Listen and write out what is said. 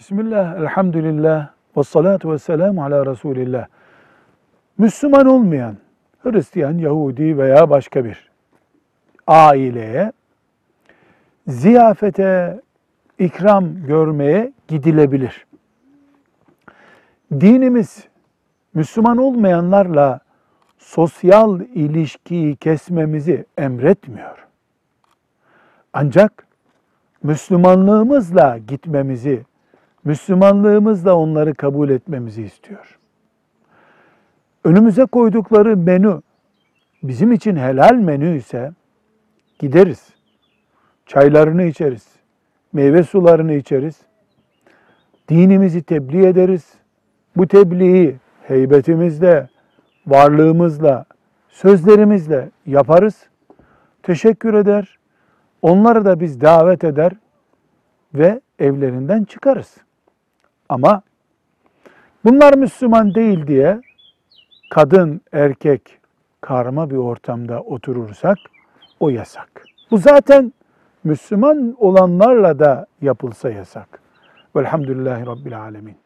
Bismillah, elhamdülillah, ve salatu ve selamu ala Resulillah. Müslüman olmayan, Hristiyan, Yahudi veya başka bir aileye ziyafete, ikram görmeye gidilebilir. Dinimiz Müslüman olmayanlarla sosyal ilişkiyi kesmemizi emretmiyor. Ancak Müslümanlığımızla gitmemizi, Müslümanlığımızla onları kabul etmemizi istiyor. Önümüze koydukları menü bizim için helal menü ise gideriz. Çaylarını içeriz. Meyve sularını içeriz. Dinimizi tebliğ ederiz. Bu tebliği heybetimizle, varlığımızla, sözlerimizle yaparız. Teşekkür eder. Onları da biz davet eder ve evlerinden çıkarız. Ama bunlar Müslüman değil diye kadın, erkek karma bir ortamda oturursak o yasak. Bu zaten Müslüman olanlarla da yapılsa yasak. Velhamdülillahi Rabbil Alemin.